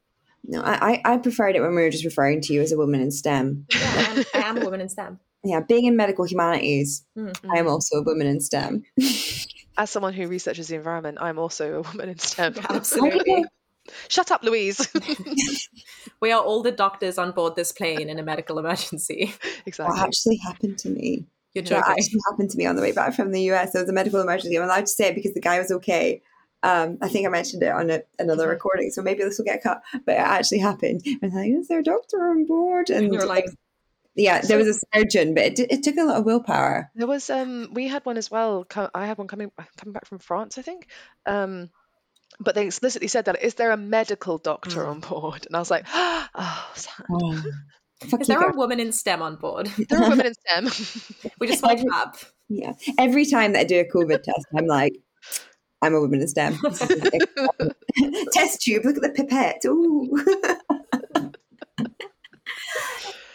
No, I, I I preferred it when we were just referring to you as a woman in STEM. Yeah, I am, I am a woman in STEM. Yeah, being in medical humanities, Hmm. I am also a woman in STEM. As someone who researches the environment, I'm also a woman in STEM. Absolutely. Shut up, Louise. We are all the doctors on board this plane in a medical emergency. That exactly. actually happened to me. You're That joking. actually happened to me on the way back from the US. There was a medical emergency. I'm allowed to say it because the guy was okay. Um, I think I mentioned it on a, another Mm-hmm. recording, so maybe this will get cut. But it actually happened. And I'm like, is there a doctor on board? And you were like, yeah, there was a surgeon, but it, it took a lot of willpower. There was um we had one as well. I had one coming coming back from France, I think. Um but they explicitly said that is there a medical doctor Mm. on board? And I was like, oh, sad. Oh, is you there a guys. woman in STEM on board? there are women in STEM. We just want to clap. Yeah. Every time that I do a COVID test, I'm like, I'm a woman in STEM. test tube, look at the pipette. Ooh.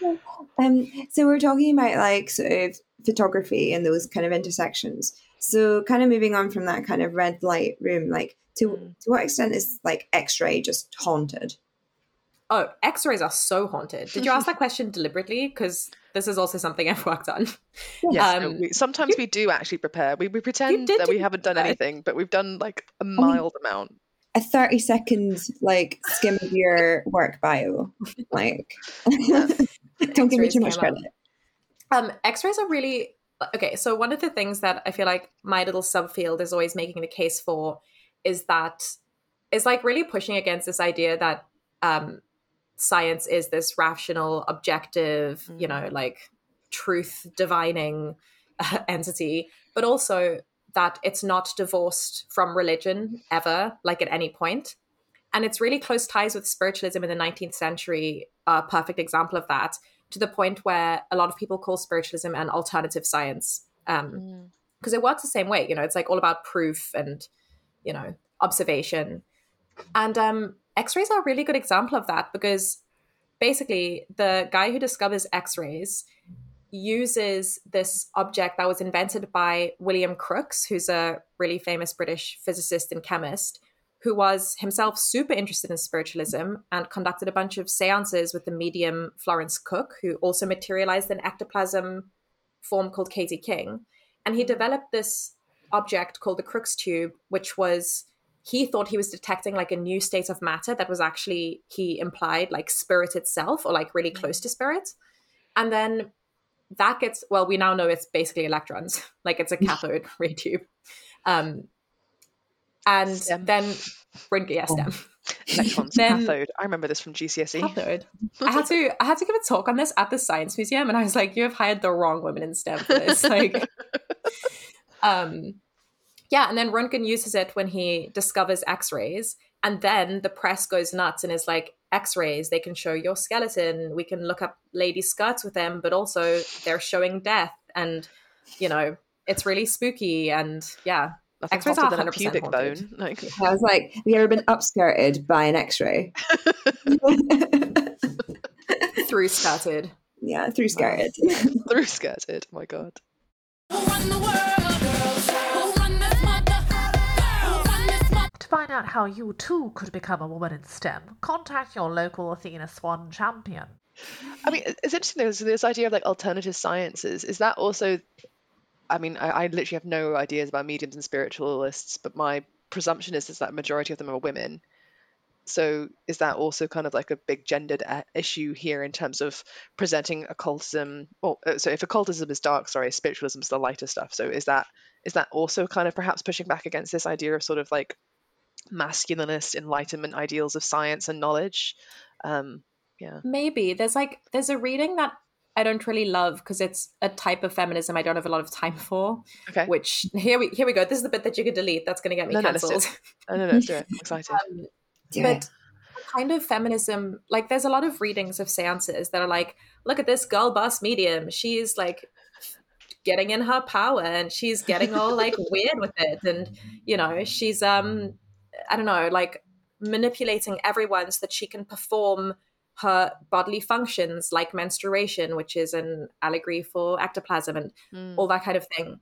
um, so we're talking about like sort of photography and those kind of intersections. So kind of moving on from that kind of red light room, like to Mm. to what extent is like X-ray just haunted? Oh, X-rays are so haunted. Did you ask that question deliberately? Because this is also something I've worked on. yes, Um, we, sometimes we do actually prepare. We, we pretend did that we haven't done anything, but we've done like a mild amount. A 30 second like skim of your work bio. Like don't give me too much credit. Um, X-rays are really okay. So one of the things that I feel like my little subfield is always making the case for is that is like really pushing against this idea that um, science is this rational, objective, you know, like truth divining uh, entity, but also that it's not divorced from religion ever, like at any point. And it's really close ties with spiritualism in the 19th century, a perfect example of that, to the point where a lot of people call spiritualism an alternative science. Um, because it works the same way, you know, it's like all about proof and, you know, observation. And um, X rays are a really good example of that because basically the guy who discovers X rays uses this object that was invented by William Crookes, who's a really famous British physicist and chemist, who was himself super interested in spiritualism and conducted a bunch of seances with the medium Florence Cook, who also materialized an ectoplasm form called Katie King. And he developed this object called the Crookes tube, which was he thought he was detecting like a new state of matter that was actually he implied like spirit itself or like really close to spirit and then that gets well we now know it's basically electrons like it's a cathode ray tube um and STEM. then Röntgen, yeah, STEM. Electrons, Then- cathode. I remember this from GCSE. Cathode. I had to I had to give a talk on this at the science museum, and I was like, "You have hired the wrong women in STEM for this." Like, um, yeah. And then Röntgen uses it when he discovers X-rays, and then the press goes nuts and is like, "X-rays, they can show your skeleton. We can look up ladies' skirts with them, but also they're showing death, and you know, it's really spooky." And yeah, Nothing X-rays hotter are than a pubic haunted. bone. Like I was like, have you ever been upskirted by an X-ray? through skirted. yeah, through skirted. through skirted. My God. Find out how you too could become a woman in STEM, contact your local Athena Swan champion. I mean, it's interesting. There's this idea of like alternative sciences. Is that also? I mean, I, I literally have no ideas about mediums and spiritualists, but my presumption is is that majority of them are women. So is that also kind of like a big gendered issue here in terms of presenting occultism? Well, uh, so if occultism is dark, sorry, spiritualism is the lighter stuff. So is that is that also kind of perhaps pushing back against this idea of sort of like masculinist enlightenment ideals of science and knowledge? Um, yeah. Maybe there's like there's a reading that I don't really love because it's a type of feminism I don't have a lot of time for. Okay. Which here we here we go. This is the bit that you could delete. That's going to get me No, no, let's do cancelled. Oh, no, no, let's do it. I'm excited. Do but kind of feminism, like there's a lot of readings of seances that are like, look at this girl boss medium. She's like getting in her power and she's getting all like weird with it, and you know she's um I don't know like manipulating everyone so that she can perform her bodily functions like menstruation, which is an allegory for ectoplasm and Mm. all that kind of thing.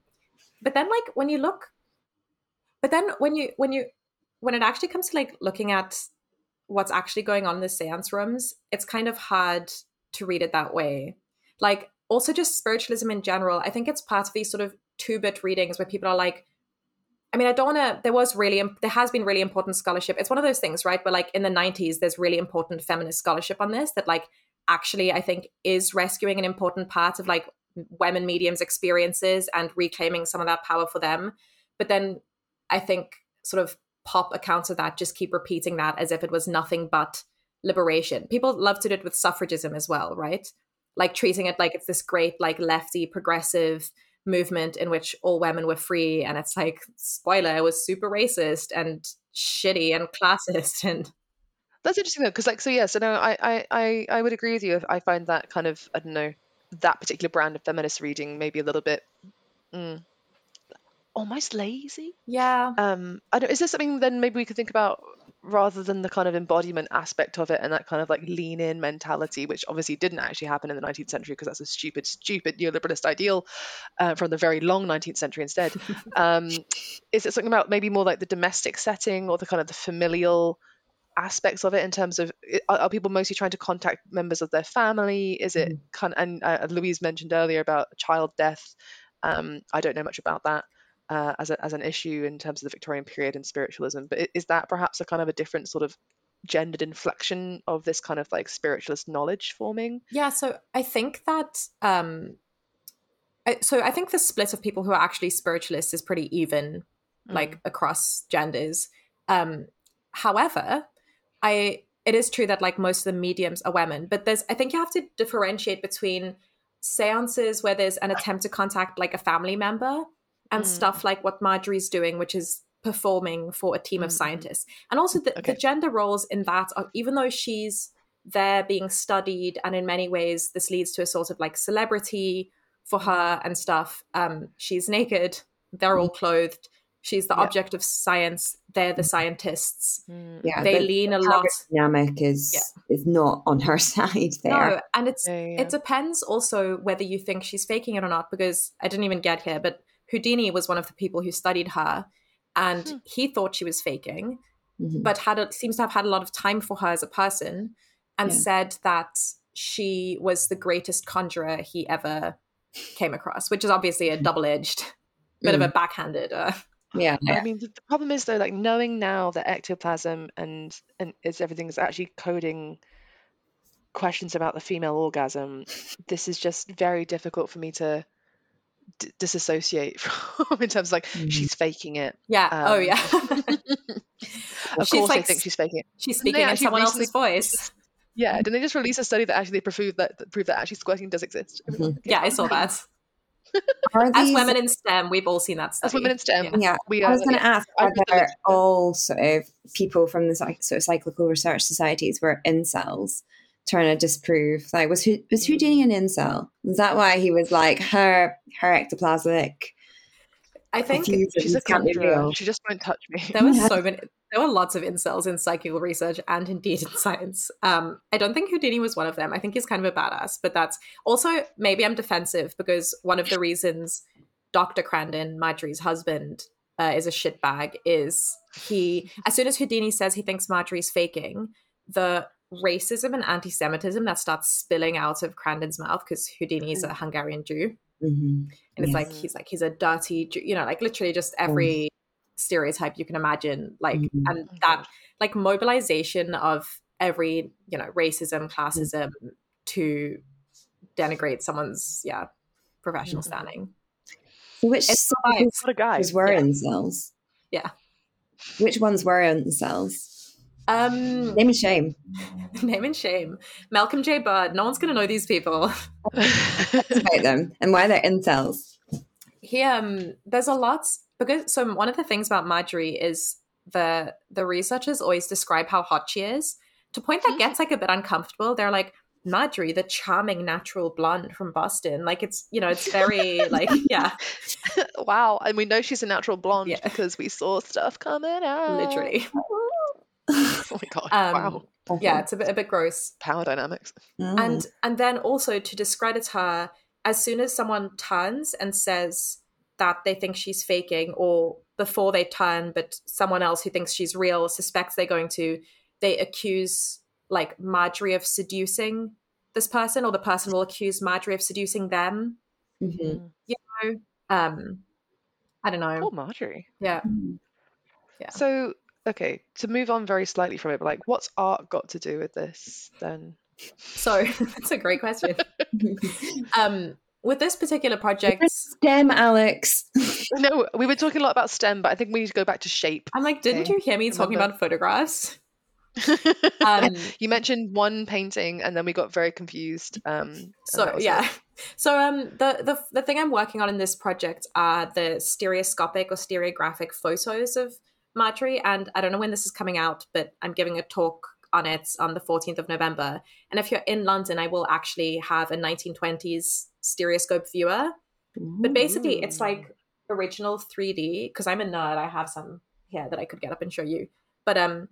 But then like when you look but then when you when you when it actually comes to like looking at what's actually going on in the seance rooms, it's kind of hard to read it that way. Like also just spiritualism in general, I think it's part of these sort of two-bit readings where people are like I mean, I don't want to. There was really, there has been really important scholarship. It's one of those things, right? Where like in the '90s, there's really important feminist scholarship on this that, like, actually, I think is rescuing an important part of like women mediums' experiences and reclaiming some of that power for them. But then I think sort of pop accounts of that just keep repeating that as if it was nothing but liberation. People love to do it with suffragism as well, right? Like treating it like it's this great, like lefty, progressive movement in which all women were free. And it's like, spoiler, it was super racist and shitty and classist. And That's interesting though, because like so yeah, so no, I, I I I would agree with you. I find that kind of I don't know that particular brand of feminist reading maybe a little bit mm, almost lazy. yeah, Um, I don't. Is there something then maybe we could think about rather than the kind of embodiment aspect of it and that kind of like lean in mentality, which obviously didn't actually happen in the 19th century because that's a stupid, stupid neoliberalist ideal uh, from the very long 19th century instead. um, is it something about maybe more like the domestic setting or the kind of the familial aspects of it in terms of are, are people mostly trying to contact members of their family? Is it kind and uh, Louise mentioned earlier about child death. Um, I don't know much about that uh, as, a, as an issue in terms of the Victorian period and spiritualism. But is that perhaps a kind of a different sort of gendered inflection of this kind of like spiritualist knowledge forming? Yeah, so I think that um I, so I think the split of people who are actually spiritualists is pretty even like across genders. Um however, I it is true that like most of the mediums are women, but there's I think you have to differentiate between seances where there's an attempt to contact like a family member and Mm. stuff like what Margery's doing, which is performing for a team of Mm, mm. scientists. And also the, Okay. the gender roles in that are even though she's there being studied and in many ways this leads to a sort of like celebrity for her and stuff um she's naked they're all clothed she's the Yeah. object of science they're the scientists Yeah, they the- lean a lot power dynamic is is not on her side there. no and it's Yeah, yeah, yeah. it depends also whether you think she's faking it or not because i didn't even get here but houdini was one of the people who studied her and Hmm. he thought she was faking Mhm. but had a, seems to have had a lot of time for her as a person, and Yeah. said that she was the greatest conjurer he ever came across, which is obviously a double edged bit of a backhanded. Uh, yeah. I mean, the, the problem is though, like knowing now that ectoplasm and and is everything is actually coding questions about the female orgasm. This is just very difficult for me to d- disassociate from in terms of like she's faking it. yeah. oh Um, yeah. Of She's course, I think she's faking it. She's Didn't speaking in someone else's voice. Yeah, didn't they just release a study that actually they proved that, that proved that actually squirting does exist? Everyone, okay, Yeah, I saw that. Are As women in STEM, we've all seen that study. As women in STEM, Yeah. Yeah, we I was going to yeah. ask I read the whether literature. all sort of people from the sort of psychical research societies were incels trying to disprove. Like, was Hu- was Houdini an incel? Is that why he was like her her ectoplasmic? I think diffusions She's a can't conjurer. She just won't touch me. there were Yeah. so many. There were lots of incels in psychical research and indeed in science. Um, I don't think Houdini was one of them. I think he's kind of a badass, but that's also maybe I'm defensive because one of the reasons Dr. Crandon, Margery's husband, uh, is a shitbag is he. As soon as Houdini says he thinks Margery's faking, the racism and anti-Semitism that starts spilling out of Crandon's mouth because Houdini is a Hungarian Jew. Mhm. and it's Yes. like he's like he's a dirty Jew- you know like literally just every stereotype you can imagine like Mhm. and that like mobilization of every you know racism classism to denigrate someone's yeah professional Mhm. standing which It's psychical What a guy. researchers were Yeah. incels? Yeah. Which ones were incels? Um Name and shame. name and shame malcolm j bird no one's gonna know these people about them and why they're incels. he um there's a lot because so one of the things about Margery is the the researchers always describe how hot she is to point that gets like a bit uncomfortable. They're like Margery, the charming natural blonde from Boston. Like it's you know it's very like yeah wow, and we know she's a natural blonde Yeah. because we saw stuff coming out. literally Oh my god! um wow, yeah it's a bit a bit gross power dynamics. Mm. and and then also to discredit her as soon as someone turns and says that they think she's faking or before they turn but someone else who thinks she's real suspects they're going to they accuse like margery of seducing this person or the person will accuse margery of seducing them Mhm. um i don't know Poor Margery. yeah Yeah. So, okay, to move on very slightly from it, but like, what's art got to do with this then? so that's a great question um with this particular project stem Alex. No, we were talking a lot about STEM, but I think we need to go back to shape. i'm like didn't Okay. you hear me talking about photographs um you mentioned one painting, and then we got very confused. Um, so yeah it. so um the, the the thing i'm working on in this project are the stereoscopic or stereographic photos of margery and i don't know when this is coming out but i'm giving a talk on it on the 14th of november. And if you're in london i will actually have a 1920s stereoscope viewer. But basically it's like original 3d because i'm a nerd. I have some here that i could get up and show you. But um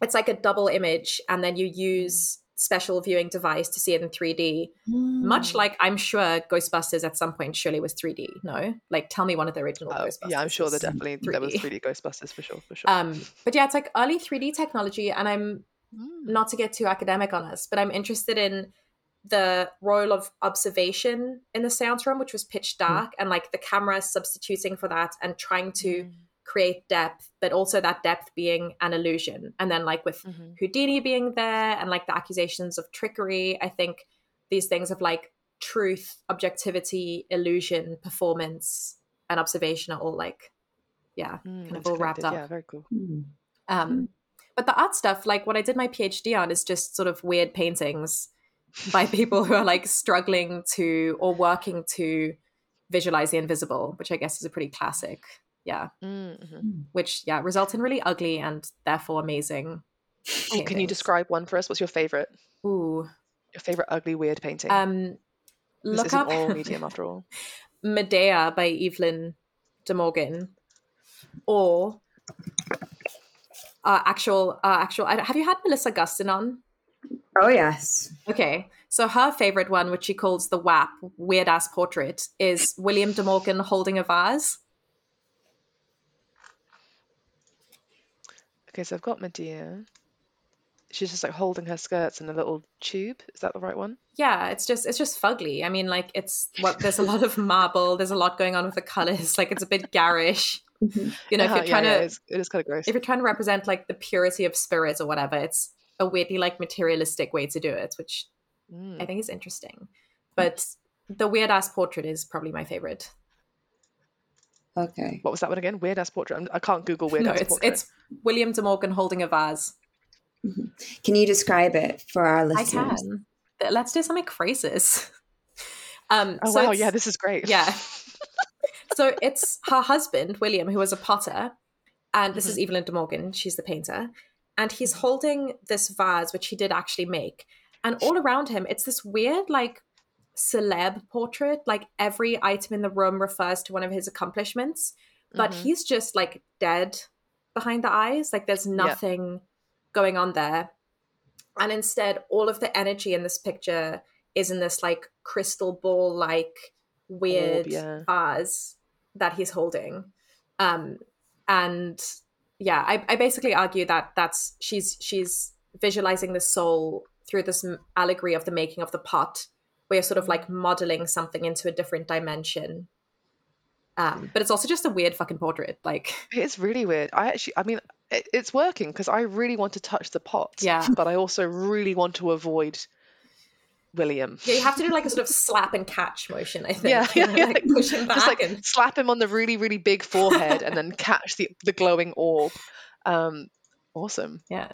it's like a double image and then you use special viewing device to see it in 3d Mm. much like i'm sure ghostbusters at some point surely was 3d no like tell me one of the original Oh, ghostbusters yeah, I'm sure there definitely there was 3D. 3D Ghostbusters for sure, for sure. um but yeah it's like early 3d technology and i'm Mm. not to get too academic on us, but I'm interested in the role of observation in the seance room, which was pitch dark, and like the camera substituting for that and trying to Mm. Create depth, but also that depth being an illusion. And then like with Mhm. Houdini being there and like the accusations of trickery, I think these things of like truth, objectivity, illusion, performance, and observation are all like, yeah, Mm, kind of all wrapped interconnected. up. Yeah, very cool. Mm. Um, but the art stuff, like what I did my PhD on, is just sort of weird paintings by people who are like struggling to or working to visualize the invisible, which I guess is a pretty classic, yeah. Mm-hmm. Which yeah results in really ugly and therefore amazing. Can you describe one for us? What's your favorite? Ooh, Your favorite ugly weird painting? um, this look is an up oral medium after all. Medea by Evelyn de Morgan, or uh, actual uh, actual. I- Have you had Melissa Gustin on? Oh yes. Okay, so her favorite one, which she calls the WAP, weird ass portrait, is William de Morgan holding a vase. Okay, so I've got Medea. She's just like holding her skirts in a little tube. Is that the right one? Yeah, it's just it's just fugly. I mean, like it's what there's a lot of marble. There's a lot going on with the colors. Like it's a bit garish. Mhm. You know, Uh-huh, if you're trying yeah, to it's- it is kind of gross. if you're trying to represent like the purity of spirits or whatever, it's a weirdly like materialistic way to do it, which Mm. I think is interesting. But the weird ass portrait is probably my favorite. Okay. What was that one again? Weird ass portrait. I'm, can't Google weird no, ass it's portrait. it's William De Morgan holding a vase. Can you describe it for our listeners? I can. Let's do some phrases. Um, Oh so wow, yeah, this is great. yeah. so it's her husband, William, who was a potter, and this is Mm-hmm. Evelyn de Morgan, she's the painter, and he's holding this vase, which he did actually make. And all around him, it's this weird, like, celeb portrait. Like, every item in the room refers to one of his accomplishments, but Mhm. he's just, like, dead behind the eyes. Like, there's nothing going on there. And instead, all of the energy in this picture is in this, like, crystal ball like weird yeah. vase that he's holding. Um, and yeah, I, I basically argue that that's she's she's visualizing the soul through this allegory of the making of the pot, where you're sort of like modeling something into a different dimension. Um, but it's also just a weird fucking portrait. Like, It's really weird. I actually, I mean, it, it's working because I really want to touch the pot. Yeah. But I also really want to avoid William. yeah, you have to do like a sort of slap and catch motion. I think. Yeah, you yeah, know, yeah. like push him back Just like and slap him on the really, really big forehead and then catch the, the glowing orb. Um, awesome. yeah.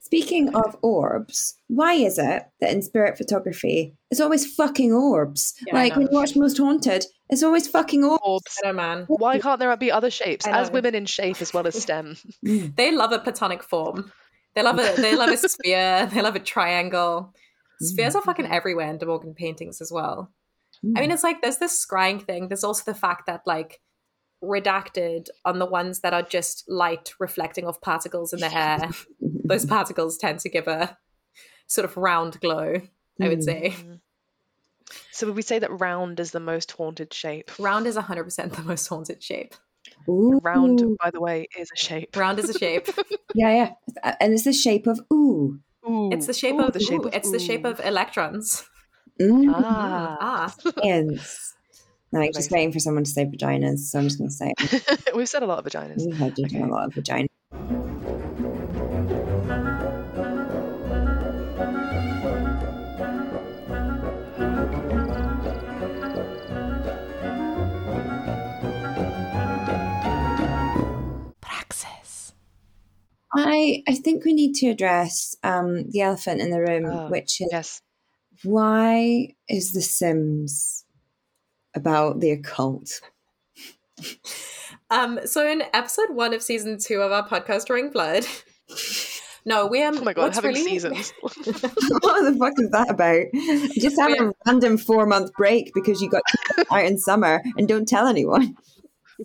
Speaking of orbs, why is it that in spirit photography it's always fucking orbs? Yeah, like when you watch Most Haunted, it's always fucking orbs. Orbs. I know, man. Why can't there be other shapes? As women in shape as well as STEM. They love a platonic form. They love a they love a sphere. They love a triangle. Mm. Spheres are fucking everywhere in De Morgan paintings as well. I mm. mean, it's like there's this scrying thing. There's also the fact that like redacted on the ones that are just light reflecting off particles in the air. Those particles tend to give a sort of round glow. I would Mm. say So would we say that round is the most haunted shape? round is 100% the most haunted shape. Ooh. Round, by the way, is a shape. Round is a shape. Yeah, yeah. And it's the shape of ooh. Ooh. It's the shape Ooh, of the shape ooh, of it's the shape of electrons. Mm. Ah. Ah, Ends. No, I'm just waiting for someone to say vaginas, so I'm just going to say it. We've said a lot of vaginas. We've had you do a lot of vagina. I I think we need to address um, the elephant in the room, Oh, which is Yes. why is The Sims about the occult? Um, so in episode one of season two of our podcast, Drawing Blood. No, we um. Oh my god, what's having really- seasons. what the fuck is that about? Just have a random four month break because you got out in summer and don't tell anyone.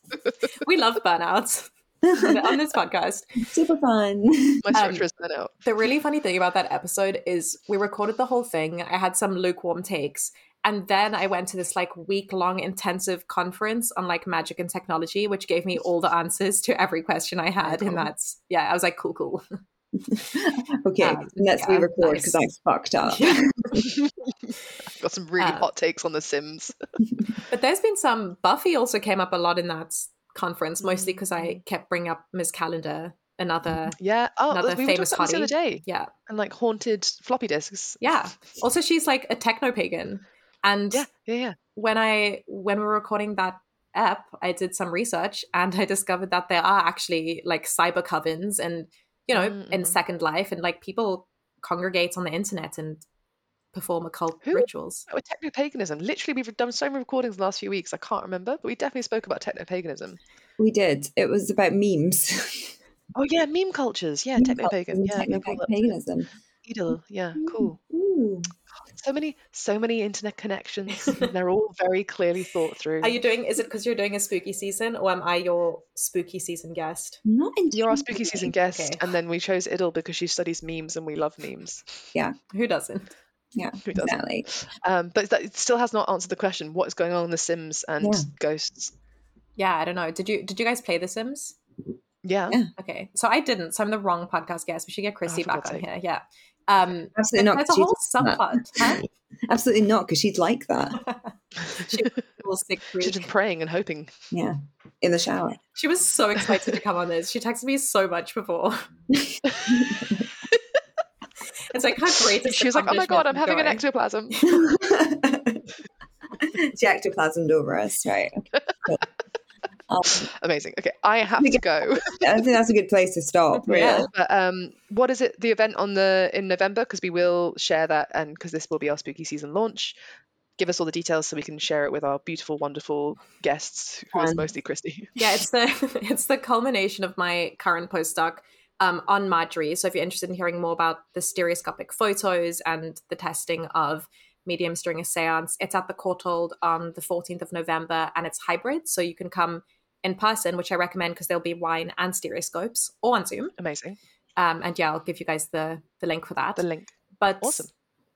we love burnouts on this podcast. Super fun. My structure is burnt out. The really funny thing about that episode is we recorded the whole thing. I had some lukewarm takes. And then I went to this like week long intensive conference on like magic and technology, which gave me all the answers to every question I had. And that's, yeah, I was like, cool, cool. okay, Um, let's yeah, re-record nice. because I fucked up. Yeah. Got some really Uh, hot takes on The Sims. But there's been some, Buffy also came up a lot in that conference, mostly mm. because I mm. kept bringing up Ms. Calendar, another, mm-hmm. Yeah. Oh, Another we were famous this the other day. yeah. And like haunted floppy disks. Yeah. Also, she's like a techno pagan. And Yeah, yeah, yeah. when I when we were recording that app, I did some research and I discovered that there are actually like cyber covens and you know in Mm-mm. Second Life and like people congregate on the internet and perform occult Who? rituals. Oh, techno paganism. Literally, we've done so many recordings the last few weeks. I can't remember, but we definitely spoke about techno paganism. We did. It was about memes. Oh yeah, meme cultures. Yeah, techno pagan. culture Yeah, and no problem. techno-paganism. Edel. Yeah, mm-hmm. cool. Ooh. So many, so many internet connections. They're all very clearly thought through. Are you doing? Is it because you're doing a spooky season, or am I your spooky season guest? Not You're our spooky season guest, Okay. and then we chose Idle because she studies memes, and we love memes. Yeah, who doesn't? Yeah, Who exactly. Um, but that it still has not answered the question: what is going on in The Sims and Yeah. ghosts? Yeah, I don't know. Did you did you guys play The Sims? Yeah. Yeah. Okay, so I didn't. So I'm the wrong podcast guest. We should get Christy for back on here. Yeah. Um, Absolutely not. there's a 'cause whole she's like that. subplot. Huh? Absolutely not, because she'd like that. she, was sick She's freak. been praying and hoping. Yeah, in the shower. she was so excited to come on this. She texted me so much before. It's like how great is She was like, "Oh my god, I'm having an ectoplasm." she ectoplasmed over us, right? Cool. Um, Amazing. Okay, I have to go. I think that's a good place to stop. Really. Yeah. But um, what is it? The event on the in November because we will share that, and because this will be our spooky season launch. Give us all the details so we can share it with our beautiful, wonderful guests, who is Fun. mostly Christy. Yeah, it's the it's the culmination of my current postdoc um, on Margery. So if you're interested in hearing more about the stereoscopic photos and the testing of mediums during a seance, it's at the Courtauld on the 14th of November, and it's hybrid, so you can come in person, which I recommend because there'll be wine and stereoscopes, or on Zoom. Amazing. Um, and yeah, I'll give you guys the the link for that. The link. But Awesome.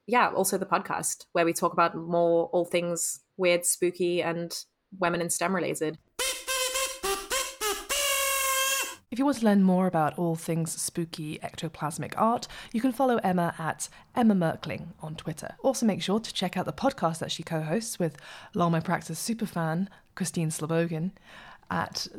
yeah, also the podcast where we talk about more all things weird, spooky, and women in STEM related. If you want to learn more about all things spooky ectoplasmic art, you can follow Emma at Emma Merkling on Twitter. Also, make sure to check out the podcast that she co hosts with Long My Practice superfan Christine Slavogan at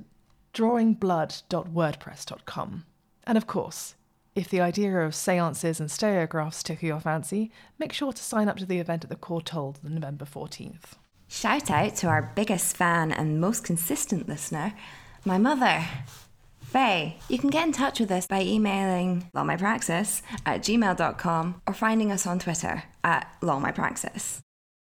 drawingblood.wordpress.com. And of course, if the idea of seances and stereographs tickle your fancy, make sure to sign up to the event at the Courtauld on November 14th. Shout out to our biggest fan and most consistent listener, my mother. Faye, you can get in touch with us by emailing lawmypraxis at gmail.com or finding us on Twitter at lawmypraxis.